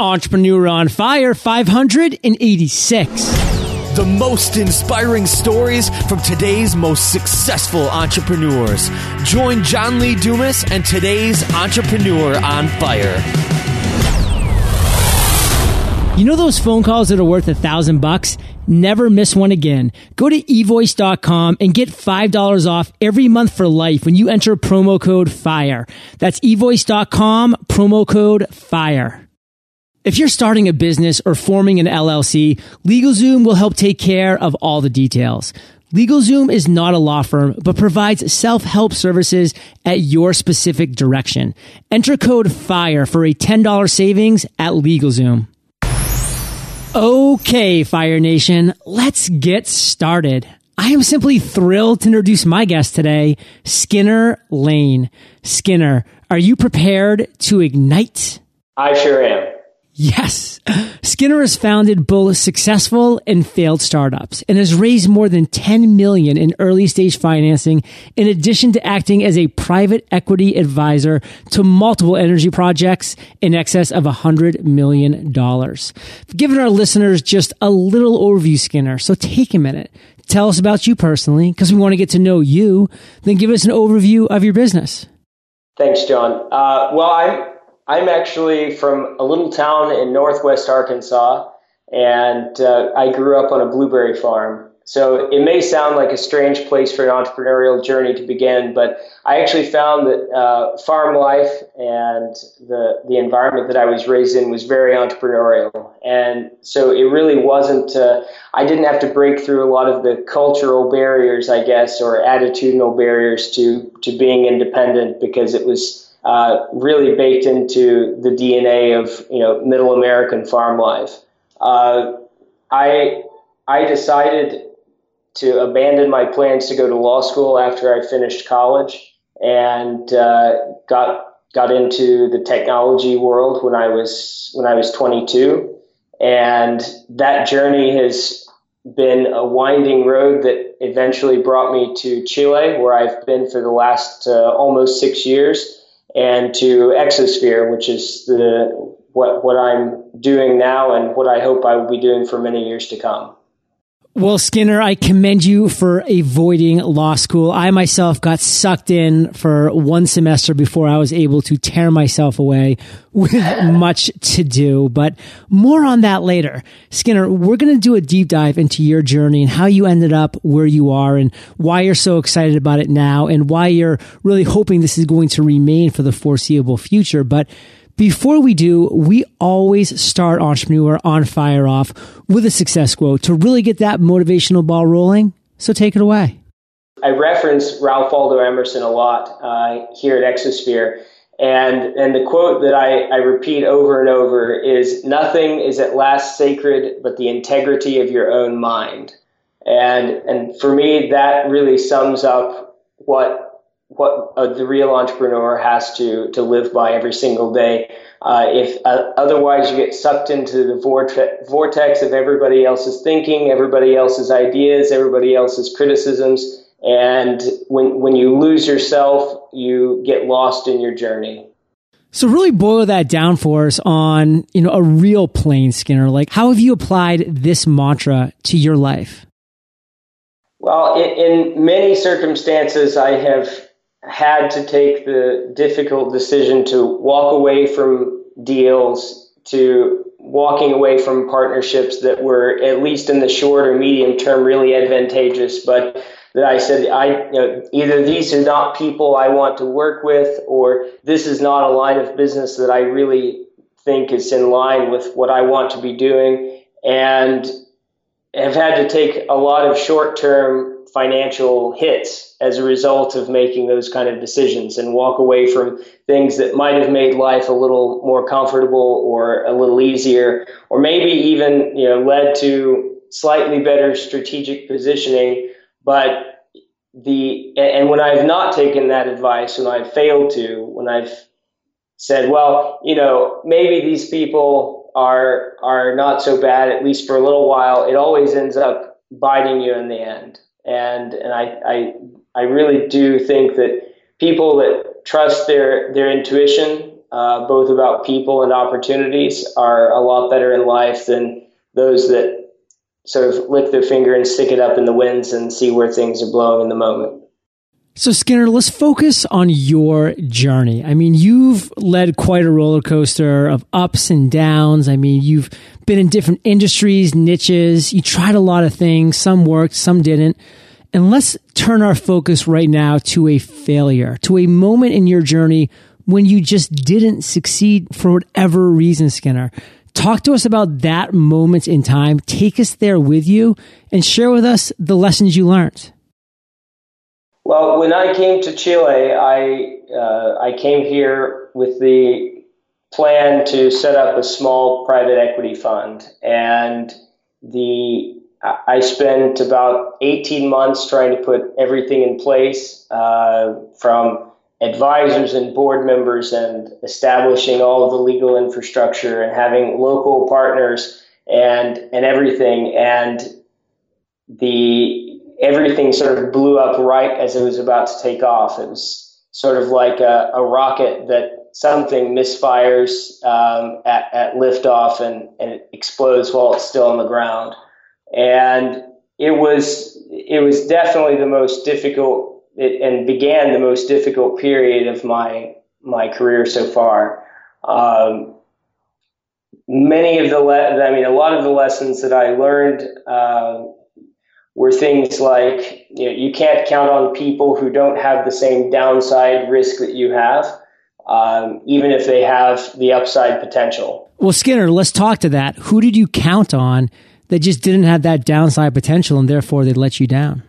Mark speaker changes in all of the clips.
Speaker 1: Entrepreneur on Fire 586.
Speaker 2: The most inspiring stories from today's most successful entrepreneurs. Join John Lee Dumas and today's Entrepreneur on Fire.
Speaker 1: You know those phone calls that are worth a thousand bucks? Never miss one again. Go to evoice.com and get $5 off every month for life when you enter promo code FIRE. That's evoice.com, promo code FIRE. If you're starting a business or forming an LLC, LegalZoom will help take care of all the details. LegalZoom is not a law firm, but provides self-help services at your specific direction. Enter code FIRE for a $10 savings at LegalZoom. Okay, Fire Nation, let's get started. I am simply thrilled to introduce my guest today, Skinner Layne. Skinner, are you prepared to ignite?
Speaker 3: I sure am.
Speaker 1: Yes. Skinner has founded both successful and failed startups and has raised more than 10 million in early stage financing in addition to acting as a private equity advisor to multiple energy projects in excess of $100 million. given our listeners just a little overview, Skinner. So take a minute. Tell us about you personally because we want to get to know you. Then give us an overview of your business.
Speaker 3: Thanks, John. Uh, well, I'm I'm actually from a little town in northwest Arkansas, and uh, I grew up on a blueberry farm. So it may sound like a strange place for an entrepreneurial journey to begin, but I actually found that uh, farm life and the the environment that I was raised in was very entrepreneurial, and so it really wasn't. Uh, I didn't have to break through a lot of the cultural barriers, I guess, or attitudinal barriers to to being independent because it was uh, really baked into the DNA of you know middle American farm life. Uh, I I decided to abandon my plans to go to law school after I finished college and uh, got got into the technology world when I was when I was 22, and that journey has been a winding road that eventually brought me to Chile, where I've been for the last uh, almost six years and to Exosphere, which is the what what I'm doing now and what I hope I will be doing for many years to come.
Speaker 1: Well, Skinner, I commend you for avoiding law school. I myself got sucked in for one semester before I was able to tear myself away with much to do, but more on that later. Skinner, we're going to do a deep dive into your journey and how you ended up where you are and why you're so excited about it now and why you're really hoping this is going to remain for the foreseeable future. But before we do, we always start Entrepreneur on Fire off with a success quote to really get that motivational ball rolling. So take it away.
Speaker 3: I reference Ralph Waldo Emerson a lot uh, here at Exosphere. And, and the quote that I, I repeat over and over is Nothing is at last sacred but the integrity of your own mind. And, and for me, that really sums up what what uh, the real entrepreneur has to to live by every single day. Uh, if uh, otherwise you get sucked into the vortex, vortex of everybody else's thinking, everybody else's ideas, everybody else's criticisms, and when when you lose yourself, you get lost in your journey.
Speaker 1: So really boil that down for us on, you know, a real plain Skinner. Like how have you applied this mantra to your life?
Speaker 3: Well, in, in many circumstances, I have had to take the difficult decision to walk away from deals to walking away from partnerships that were at least in the short or medium term really advantageous. But that I said I you know, either these are not people I want to work with or this is not a line of business that I really think is in line with what I want to be doing. And have had to take a lot of short term financial hits as a result of making those kind of decisions and walk away from things that might have made life a little more comfortable or a little easier or maybe even you know led to slightly better strategic positioning. But the and when I've not taken that advice when I've failed to when I've said well you know maybe these people are are not so bad at least for a little while it always ends up biting you in the end and and I, I I really do think that people that trust their their intuition uh, both about people and opportunities, are a lot better in life than those that sort of lick their finger and stick it up in the winds and see where things are blowing in the moment.
Speaker 1: So, Skinner, let's focus on your journey. I mean, you've led quite a roller coaster of ups and downs. I mean, you've been in different industries, niches. You tried a lot of things. Some worked, some didn't. And let's turn our focus right now to a failure, to a moment in your journey when you just didn't succeed for whatever reason, Skinner. Talk to us about that moment in time. Take us there with you and share with us the lessons you learned.
Speaker 3: Well, when I came to Chile, I uh, I came here with the plan to set up a small private equity fund, and the I spent about 18 months trying to put everything in place, uh, from advisors and board members, and establishing all of the legal infrastructure, and having local partners, and and everything, and the everything sort of blew up right as it was about to take off. It was sort of like a, a rocket that something misfires um, at, at liftoff and, and it explodes while it's still on the ground. And it was it was definitely the most difficult it, and began the most difficult period of my my career so far. Um, many of the le- I mean a lot of the lessons that I learned uh, were things like you, know, you can't count on people who don't have the same downside risk that you have, um, even if they have the upside potential.
Speaker 1: Well, Skinner, let's talk to that. Who did you count on that just didn't have that downside potential and therefore they let you down?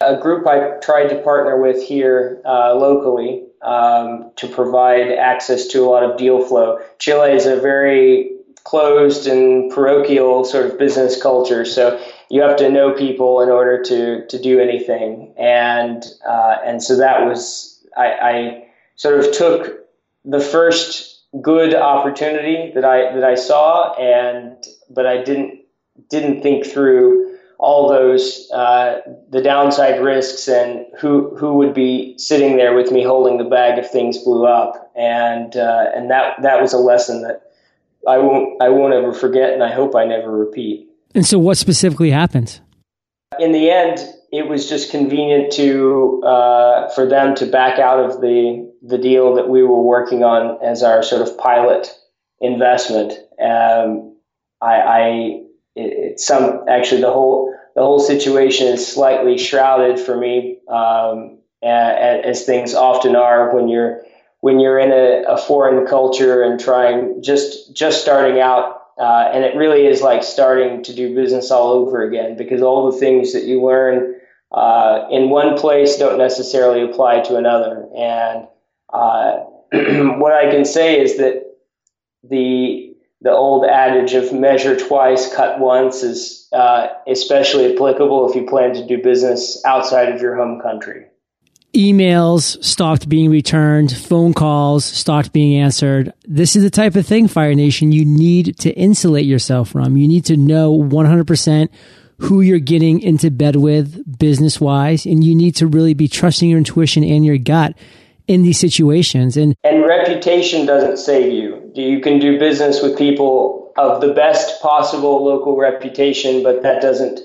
Speaker 3: A group I tried to partner with here uh, locally um, to provide access to a lot of deal flow. Chile is a very closed and parochial sort of business culture. So you have to know people in order to to do anything, and uh, and so that was I, I sort of took the first good opportunity that I that I saw, and but I didn't didn't think through all those uh, the downside risks and who who would be sitting there with me holding the bag if things blew up, and uh, and that that was a lesson that I won't I won't ever forget, and I hope I never repeat.
Speaker 1: And so, what specifically happened?
Speaker 3: In the end, it was just convenient to uh, for them to back out of the the deal that we were working on as our sort of pilot investment. Um, I, I it, some actually the whole the whole situation is slightly shrouded for me, um, as things often are when you're when you're in a, a foreign culture and trying just just starting out uh, and it really is like starting to do business all over again because all the things that you learn uh, in one place don't necessarily apply to another. And uh, what I can say is that the the old adage of measure twice, cut once is uh, especially applicable if you plan to do business outside of your home country
Speaker 1: emails stopped being returned, phone calls stopped being answered. This is the type of thing, Fire Nation, you need to insulate yourself from. You need to know 100% who you're getting into bed with business wise, and you need to really be trusting your intuition and your gut in these situations. And,
Speaker 3: and reputation doesn't save you. You can do business with people of the best possible local reputation, but that doesn't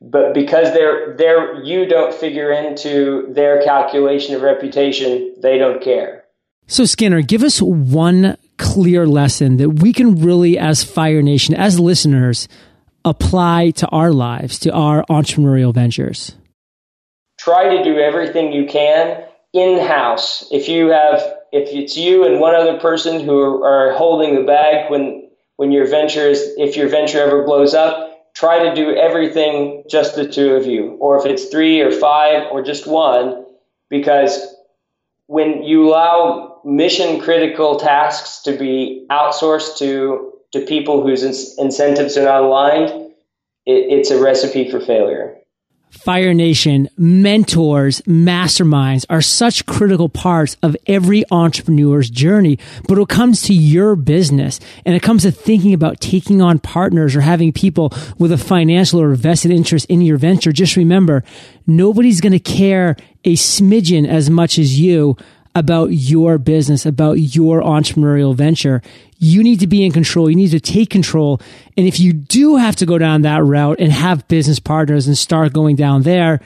Speaker 3: but because they're they're you don't figure into their calculation of reputation, they don't care.
Speaker 1: So Skinner, give us one clear lesson that we can really as Fire Nation, as listeners, apply to our lives, to our entrepreneurial ventures.
Speaker 3: Try to do everything you can in-house. If you have if it's you and one other person who are holding the bag when when your venture is if your venture ever blows up, try to do everything just the two of you, or if it's three or five or just one, because when you allow mission critical tasks to be outsourced to, to people whose incentives are not aligned, it, it's a recipe for failure.
Speaker 1: Fire Nation, mentors, masterminds are such critical parts of every entrepreneur's journey. But when it comes to your business and it comes to thinking about taking on partners or having people with a financial or vested interest in your venture, just remember nobody's going to care a smidgen as much as you about your business, about your entrepreneurial venture, you need to be in control. You need to take control. And if you do have to go down that route and have business partners and start going down there,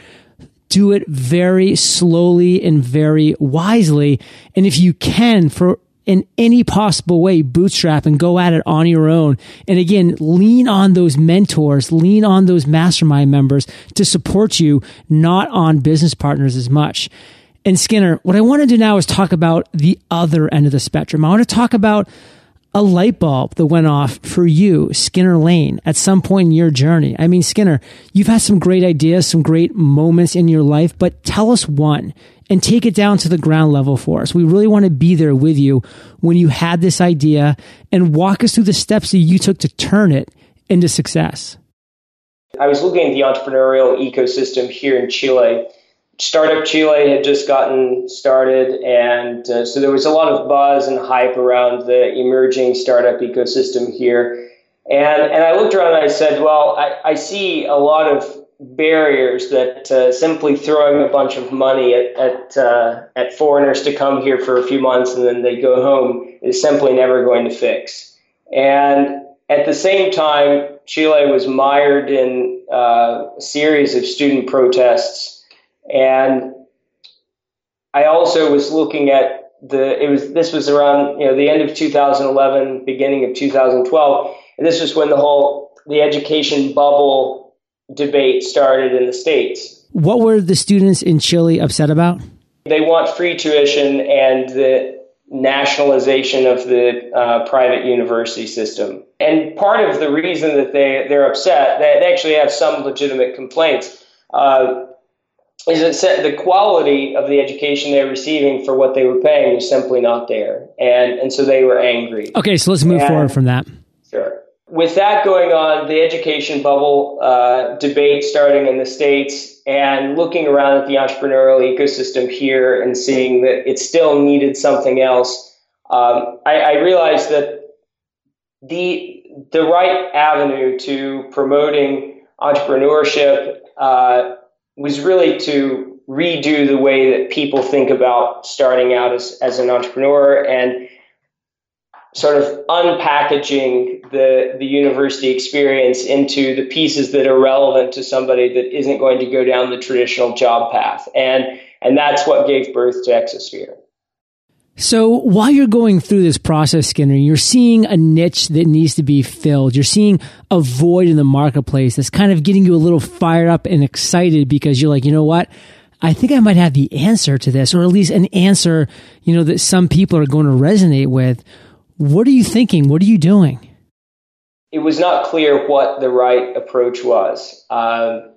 Speaker 1: do it very slowly and very wisely. And if you can, for in any possible way, bootstrap and go at it on your own. And again, lean on those mentors, lean on those mastermind members to support you, not on business partners as much. And Skinner, what I want to do now is talk about the other end of the spectrum. I want to talk about a light bulb that went off for you, Skinner Layne, at some point in your journey. I mean, Skinner, you've had some great ideas, some great moments in your life, but tell us one and take it down to the ground level for us. We really want to be there with you when you had this idea and walk us through the steps that you took to turn it into success.
Speaker 3: I was looking at the entrepreneurial ecosystem here in Chile. Startup Chile had just gotten started, and uh, so there was a lot of buzz and hype around the emerging startup ecosystem here. And, and I looked around and I said, well, I, I see a lot of barriers that uh, simply throwing a bunch of money at at, uh, at foreigners to come here for a few months and then they go home is simply never going to fix. And at the same time, Chile was mired in uh, a series of student protests, and I also was looking at the it was this was around you know the end of 2011, beginning of 2012, and this was when the whole the education bubble debate started in the States.
Speaker 1: What were the students in Chile upset about?
Speaker 3: They want free tuition and the nationalization of the uh, private university system. And part of the reason that they, they're upset, that they actually have some legitimate complaints, uh, is that the quality of the education they're receiving for what they were paying was simply not there. And, and so they were angry.
Speaker 1: Okay, so let's move and, forward from that.
Speaker 3: Sure with that going on, the education bubble uh, debate starting in the States and looking around at the entrepreneurial ecosystem here and seeing that it still needed something else, um, I, I, realized that the, the right avenue to promoting entrepreneurship uh, was really to redo the way that people think about starting out as, as an entrepreneur and sort of unpackaging the the university experience into the pieces that are relevant to somebody that isn't going to go down the traditional job path. And and that's what gave birth to exosphere
Speaker 1: so while you're going through this process skinner you're seeing a niche that needs to be filled you're seeing a void in the marketplace that's kind of getting you a little fired up and excited because you're like you know what I think I might have the answer to this, or at least an answer, you know, that some people are going to resonate with. What are you thinking? What are you doing?
Speaker 3: It was not clear what the right approach was, um,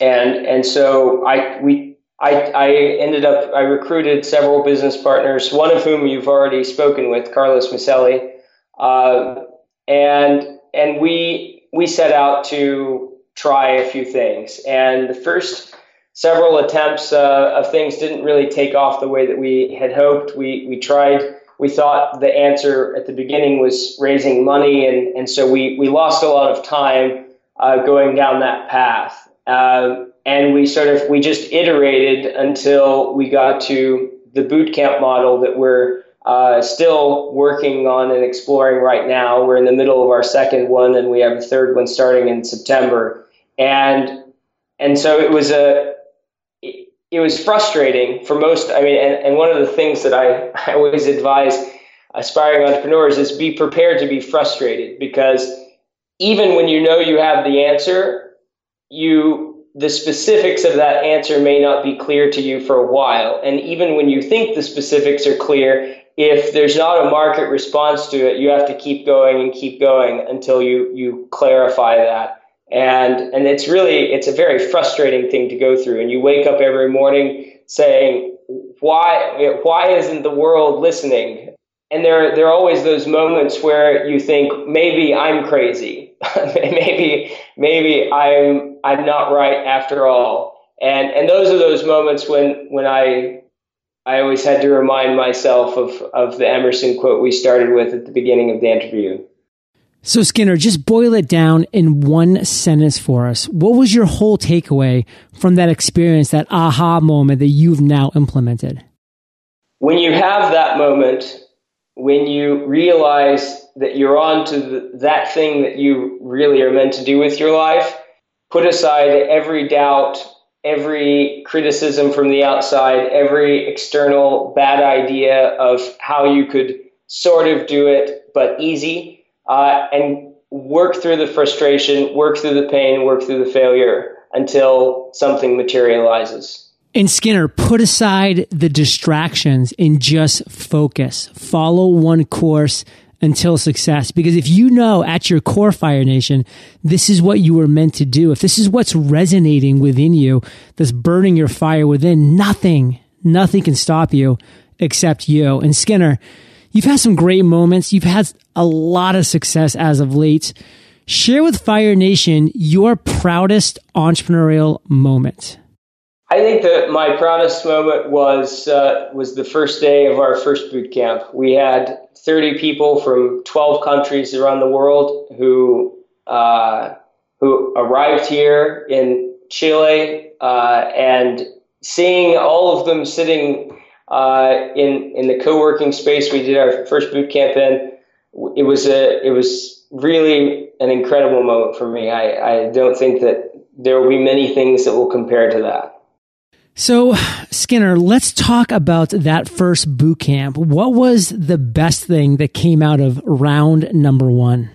Speaker 3: and and so I we I, I ended up I recruited several business partners, one of whom you've already spoken with, Carlos Miceli, uh, and and we we set out to try a few things, and the first several attempts uh, of things didn't really take off the way that we had hoped. We we tried we thought the answer at the beginning was raising money, and, and so we, we lost a lot of time uh, going down that path. Uh, and we sort of we just iterated until we got to the boot camp model that we're uh, still working on and exploring right now. We're in the middle of our second one, and we have a third one starting in September. And and so it was a it was frustrating for most. I mean, and, and one of the things that I, I always advise aspiring entrepreneurs is be prepared to be frustrated because even when you know you have the answer, you the specifics of that answer may not be clear to you for a while. And even when you think the specifics are clear, if there's not a market response to it, you have to keep going and keep going until you you clarify that. And and it's really it's a very frustrating thing to go through. And you wake up every morning saying why why isn't the world listening and there there are always those moments where you think maybe I'm crazy maybe maybe I'm I'm not right after all and and those are those moments when when I I always had to remind myself of of the Emerson quote we started with at the beginning of the interview
Speaker 1: so, Skinner, just boil it down in one sentence for us. What was your whole takeaway from that experience, that aha moment that you've now implemented?
Speaker 3: when you have that moment, when you realize that you're on to the, that thing that you really are meant to do with your life, put aside every doubt, every criticism from the outside, every external bad idea of how you could sort of do it, but easy, uh, and work through the frustration, work through the pain, work through the failure until something materializes.
Speaker 1: And Skinner, put aside the distractions and just focus. Follow one course until success. Because if you know at your core Fire Nation, this is what you were meant to do, if this is what's resonating within you, that's burning your fire within, nothing, nothing can stop you except you. And Skinner, you've had some great moments. You've had a lot of success as of late. Share with Fire Nation your proudest entrepreneurial moment.
Speaker 3: I think that my proudest moment was uh, was the first day of our first boot camp. We had 30 people from 12 countries around the world who uh, who arrived here in Chile, uh, and seeing all of them sitting uh, in in the co-working space we did our first boot camp in, it was a it was really an incredible moment for me. I, I don't think that there will be many things that will compare to that.
Speaker 1: So, Skinner, let's talk about that first boot camp. What was the best thing that came out of round number one?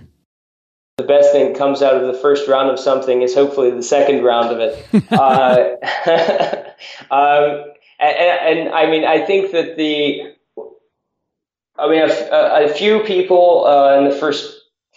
Speaker 3: The best thing that comes out of the first round of something is hopefully the second round of it. uh, um, and, and, I mean, I think that the, I mean, a, a few people uh, in the first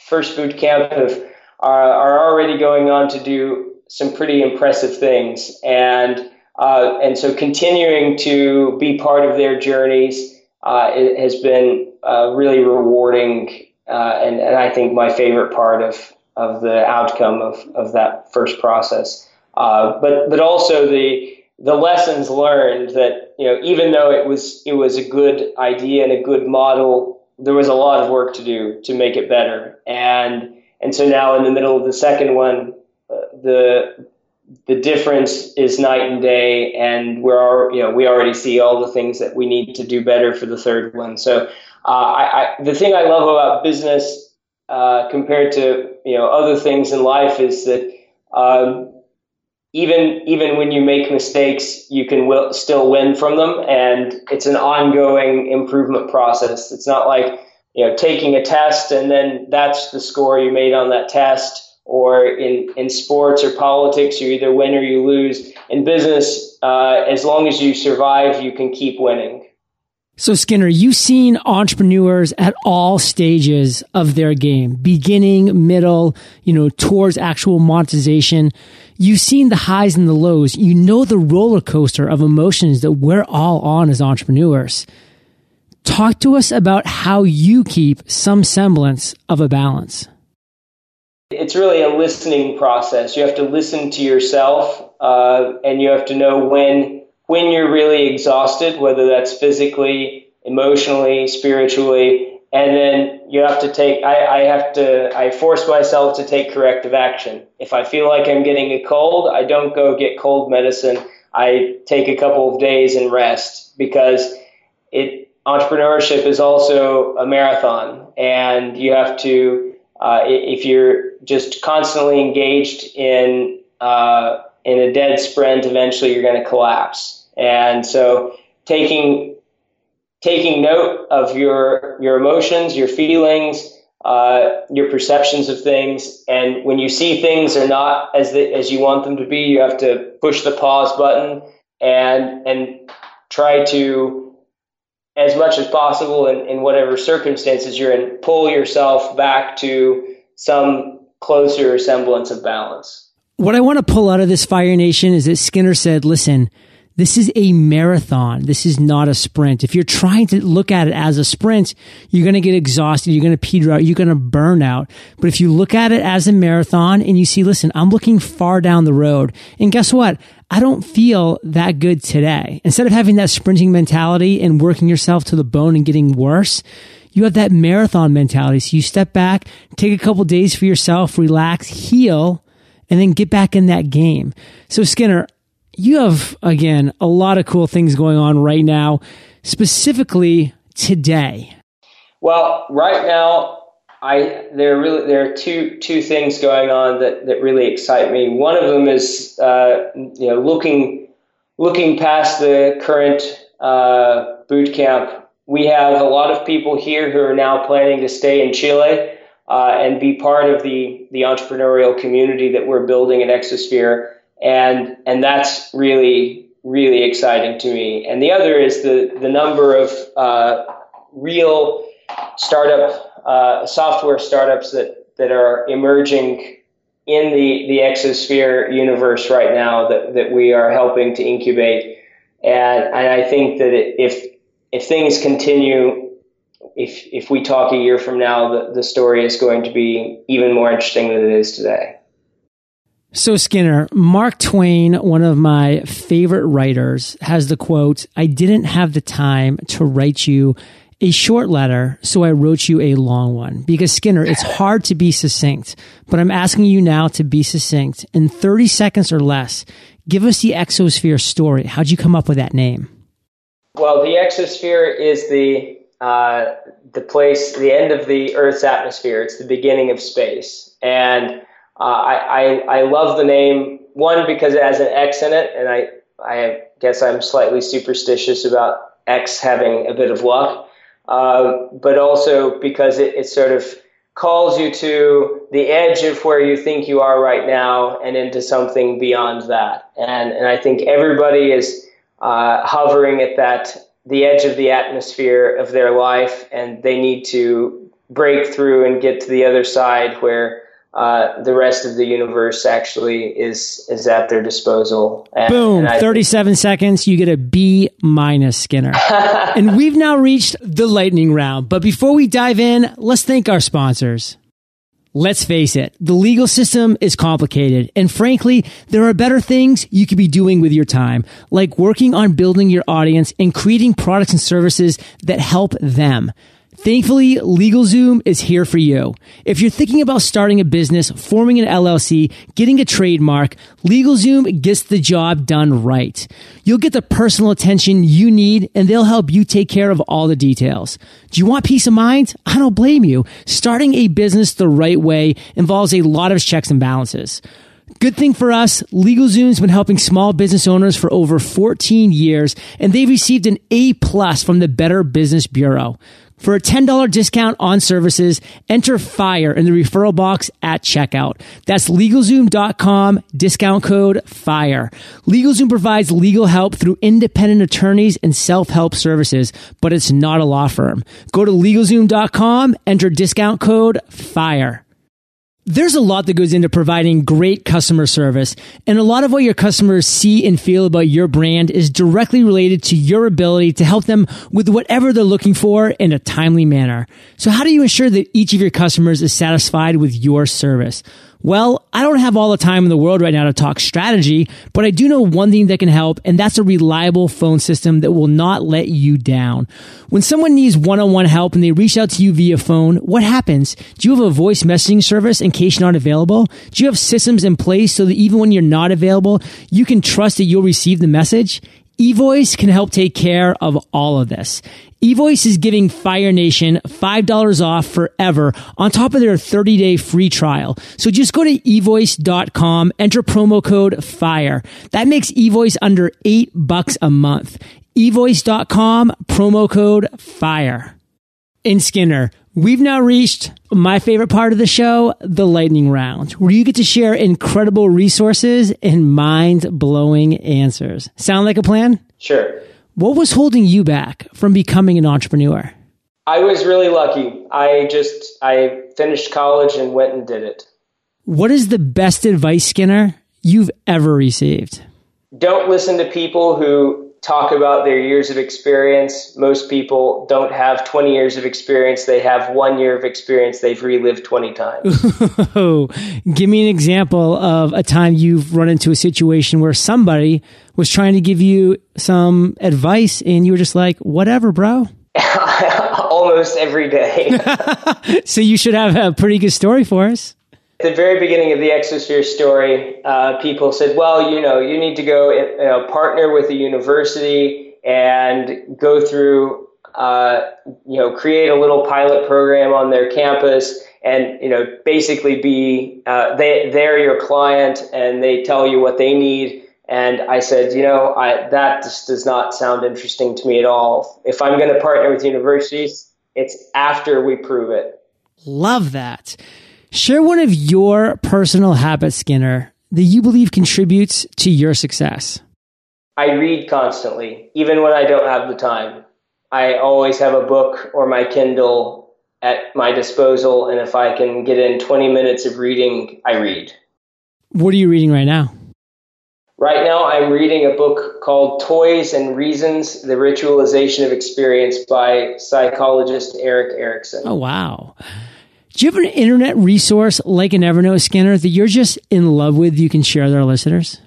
Speaker 3: first boot camp have, are, are already going on to do some pretty impressive things, and uh, and so continuing to be part of their journeys uh, has been uh, really rewarding uh, and, and, I think my favorite part of, of the outcome of, of that first process. Uh, but but also the the lessons learned that you know even though it was it was a good idea and a good model, there was a lot of work to do to make it better. And and so now in the middle of the second one, uh, the the difference is night and day, and we're you know we already see all the things that we need to do better for the third one. So uh, I, I, the thing I love about business uh, compared to you know other things in life is that um, even even when you make mistakes, you can will, still win from them, and it's an ongoing improvement process. It's not like you know taking a test and then that's the score you made on that test or in, in sports or politics, you either win or you lose. In business, uh, as long as you survive, you can keep winning.
Speaker 1: So, Skinner, you've seen entrepreneurs at all stages of their game, beginning, middle, you know, towards actual monetization. You've seen the highs and the lows. You know the roller coaster of emotions that we're all on as entrepreneurs. Talk to us about how you keep some semblance of a balance.
Speaker 3: It's really a listening process. You have to listen to yourself, uh, and you have to know when when you're really exhausted, whether that's physically, emotionally, spiritually, and then you have to take. I, I have to. I force myself to take corrective action. If I feel like I'm getting a cold, I don't go get cold medicine. I take a couple of days and rest because it entrepreneurship is also a marathon, and you have to uh, if you're just constantly engaged in uh, in a dead sprint, eventually you're going to collapse. And so, taking taking note of your your emotions, your feelings, uh, your perceptions of things, and when you see things are not as the, as you want them to be, you have to push the pause button and and try to as much as possible in, in whatever circumstances you're in, pull yourself back to some closer semblance of balance.
Speaker 1: What I want to pull out of this Fire Nation is that Skinner said, listen, this is a marathon. This is not a sprint. If you're trying to look at it as a sprint, you're going to get exhausted. You're going to peter out. You're going to burn out. But if you look at it as a marathon and you see, listen, I'm looking far down the road. And guess what? I don't feel that good today. Instead of having that sprinting mentality and working yourself to the bone and getting worse, you have that marathon mentality. So you step back, take a couple days for yourself, relax, heal, and then get back in that game. So Skinner, you have again a lot of cool things going on right now. specifically today?
Speaker 3: Well, right now, I there are really there are two two things going on that, that really excite me. One of them is uh, you know looking looking past the current uh, boot camp. We have a lot of people here who are now planning to stay in Chile uh, and be part of the the entrepreneurial community that we're building at Exosphere, and and that's really really exciting to me. And the other is the the number of uh, real startup uh, software startups that, that are emerging in the, the exosphere universe right now that, that we are helping to incubate. And, and I think that if, if things continue, if, if we talk a year from now, the, the story is going to be even more interesting than it is today.
Speaker 1: So, Skinner, Mark Twain, one of my favorite writers, has the quote I didn't have the time to write you a short letter, so I wrote you a long one. Because Skinner, it's hard to be succinct, but I'm asking you now to be succinct in 30 seconds or less. Give us the exosphere story. How'd you come up with that name?
Speaker 3: Well, the exosphere is the uh, the place, the end of the Earth's atmosphere. It's the beginning of space, and uh, I, I I love the name one because it has an X in it, and I I guess I'm slightly superstitious about X having a bit of luck. Uh, but also because it, it sort of calls you to the edge of where you think you are right now and into something beyond that. And, and I think everybody is uh, hovering at that, the edge of the atmosphere of their life, and they need to break through and get to the other side where uh, the rest of the universe actually is is at their disposal.
Speaker 1: And, Boom! And Thirty-seven think- seconds. You get a B minus, Skinner. and we've now reached the lightning round. But before we dive in, let's thank our sponsors. Let's face it, the legal system is complicated. And frankly, there are better things you could be doing with your time, like working on building your audience and creating products and services that help them. Thankfully, LegalZoom is here for you. If you're thinking about starting a business, forming an LLC, getting a trademark, LegalZoom gets the job done right. You'll get the personal attention you need and they'll help you take care of all the details. Do you want peace of mind? I don't blame you. Starting a business the right way involves a lot of checks and balances. Good thing for us, LegalZoom's been helping small business owners for over 14 years and they've received an A plus from the Better Business Bureau. For a $10 discount on services, enter FIRE in the referral box at checkout. That's LegalZoom.com, discount code FIRE. LegalZoom provides legal help through independent attorneys and self-help services, but it's not a law firm. Go to LegalZoom.com, enter discount code FIRE. There's a lot that goes into providing great customer service, and a lot of what your customers see and feel about your brand is directly related to your ability to help them with whatever they're looking for in a timely manner. So how do you ensure that each of your customers is satisfied with your service? Well, I don't have all the time in the world right now to talk strategy, but I do know one thing that can help, and that's a reliable phone system that will not let you down. When someone needs one-on-one help and they reach out to you via phone, what happens? Do you have a voice messaging service in case you're not available? Do you have systems in place so that even when you're not available, you can trust that you'll receive the message? eVoice can help take care of all of this. eVoice is giving Fire Nation $5 off forever on top of their 30 day free trial. So just go to evoice.com, enter promo code FIRE. That makes eVoice under eight bucks a month. evoice.com, promo code FIRE. In Skinner, We've now reached my favorite part of the show, the lightning round, where you get to share incredible resources and mind blowing answers. Sound like a plan?
Speaker 3: Sure.
Speaker 1: What was holding you back from becoming an entrepreneur?
Speaker 3: I was really lucky. I just I finished college and went and did it.
Speaker 1: What is the best advice, Skinner, you've ever received?
Speaker 3: Don't listen to people who talk about their years of experience. Most people don't have 20 years of experience. They have one year of experience they've relived 20 times.
Speaker 1: give me an example of a time you've run into a situation where somebody was trying to give you some advice and you were just like, whatever, bro.
Speaker 3: Almost every day.
Speaker 1: so you should have a pretty good story for us.
Speaker 3: At the very beginning of the Exosphere story, uh, people said, well, you know, you need to go you know, partner with a university and go through, uh, you know, create a little pilot program on their campus and, you know, basically be, uh, they, they're your client and they tell you what they need. And I said, you know, I, that just does not sound interesting to me at all. If I'm going to partner with universities, it's after we prove it.
Speaker 1: Love that. Share one of your personal habits, Skinner, that you believe contributes to your success.
Speaker 3: I read constantly, even when I don't have the time. I always have a book or my Kindle at my disposal, and if I can get in 20 minutes of reading, I read.
Speaker 1: What are you reading right now?
Speaker 3: Right now, I'm reading a book called Toys and Reasons The Ritualization of Experience by psychologist Erik Erikson.
Speaker 1: Oh, wow. Do you have an internet resource like an Evernote Skinner that you're just in love with you can share with our listeners?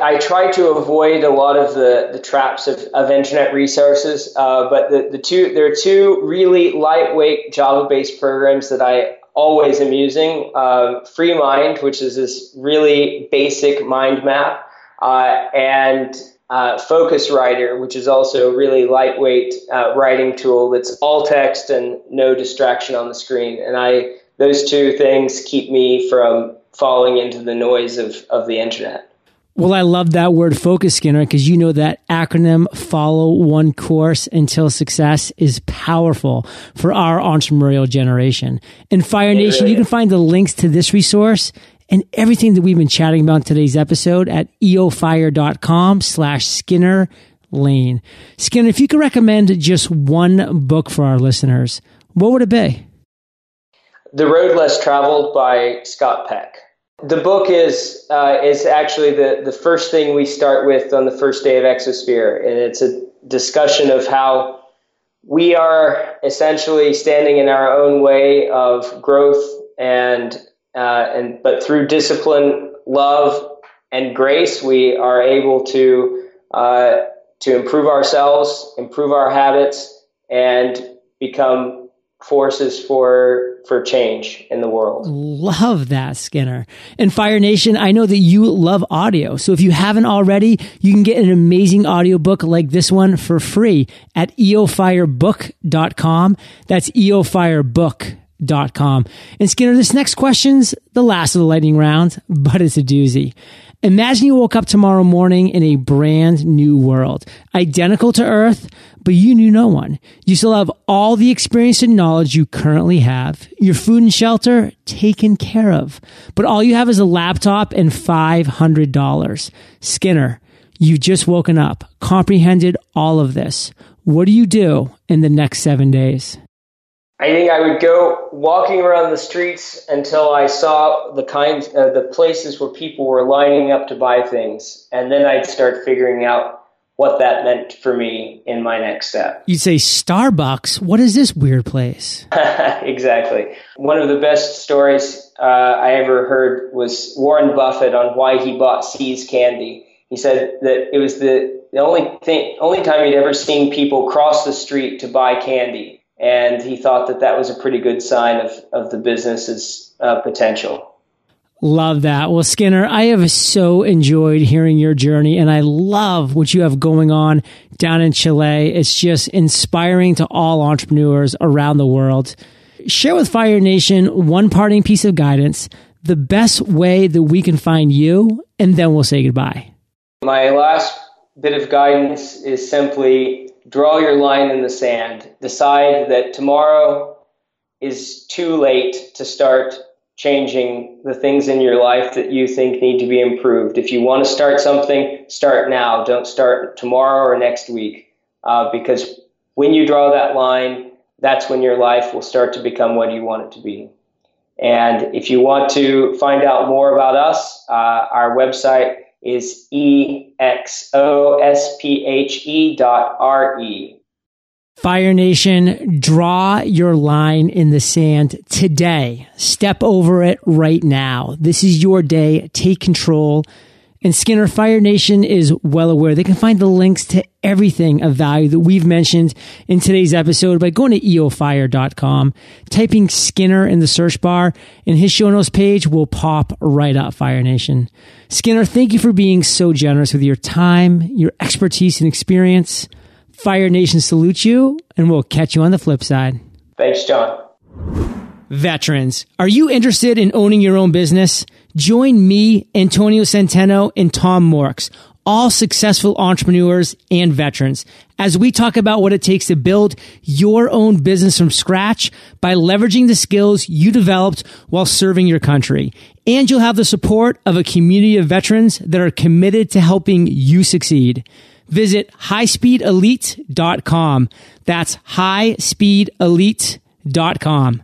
Speaker 3: I try to avoid a lot of the, the traps of, of internet resources, uh, but the, the two there are two really lightweight Java based programs that I always am using. Uh, FreeMind, which is this really basic mind map, uh, and uh, Focuswriter, which is also a really lightweight uh, writing tool that's all text and no distraction on the screen. And I those two things keep me from falling into the noise of, of the internet.
Speaker 1: Well, I love that word focus, Skinner, because you know that acronym follow one course until success is powerful for our entrepreneurial generation. In Fire Nation, really you can find the links to this resource and everything that we've been chatting about in today's episode at eofire.com slash Skinner Layne. Skinner, if you could recommend just one book for our listeners, what would it be?
Speaker 3: The Road Less Traveled by Scott Peck. The book is uh, is actually the, the first thing we start with on the first day of Exosphere, and it's a discussion of how we are essentially standing in our own way of growth and uh, and but through discipline, love, and grace, we are able to uh, to improve ourselves, improve our habits, and become forces for for change in the world.
Speaker 1: Love that, Skinner. And Fire Nation, I know that you love audio. So if you haven't already, you can get an amazing audiobook like this one for free at eofirebook.com. That's eofirebook.com com. And Skinner, this next question's the last of the lightning round, but it's a doozy. Imagine you woke up tomorrow morning in a brand new world, identical to Earth, but you knew no one. You still have all the experience and knowledge you currently have, your food and shelter taken care of, but all you have is a laptop and $500. Skinner, you've just woken up, comprehended all of this. What do you do in the next seven days?
Speaker 3: I think I would go walking around the streets until I saw the kinds, uh, the places where people were lining up to buy things, and then I'd start figuring out what that meant for me in my next step.
Speaker 1: You'd say Starbucks. What is this weird place?
Speaker 3: exactly. One of the best stories uh, I ever heard was Warren Buffett on why he bought See's candy. He said that it was the the only thing, only time he'd ever seen people cross the street to buy candy and he thought that that was a pretty good sign of, of the business's uh, potential.
Speaker 1: Love that. Well, Skinner, I have so enjoyed hearing your journey and I love what you have going on down in Chile. It's just inspiring to all entrepreneurs around the world. Share with Fire Nation one parting piece of guidance, the best way that we can find you, and then we'll say goodbye.
Speaker 3: My last bit of guidance is simply draw your line in the sand. Decide that tomorrow is too late to start changing the things in your life that you think need to be improved. If you want to start something, start now. Don't start tomorrow or next week. Uh, because when you draw that line, that's when your life will start to become what you want it to be. And if you want to find out more about us, uh, our website is E-X-O-S-P-H-E dot R-E.
Speaker 1: Fire Nation, draw your line in the sand today. Step over it right now. This is your day. Take control. And Skinner Fire Nation is well aware. They can find the links to everything of value that we've mentioned in today's episode by going to eofire.com, typing Skinner in the search bar, and his show notes page will pop right up, Fire Nation. Skinner, thank you for being so generous with your time, your expertise, and experience. Fire Nation salutes you, and we'll catch you on the flip side.
Speaker 3: Thanks, John.
Speaker 1: Veterans, are you interested in owning your own business? Join me, Antonio Centeno, and Tom Morkes, all successful entrepreneurs and veterans, as we talk about what it takes to build your own business from scratch by leveraging the skills you developed while serving your country. And you'll have the support of a community of veterans that are committed to helping you succeed. Visit highspeedelite.com. That's highspeedelite.com.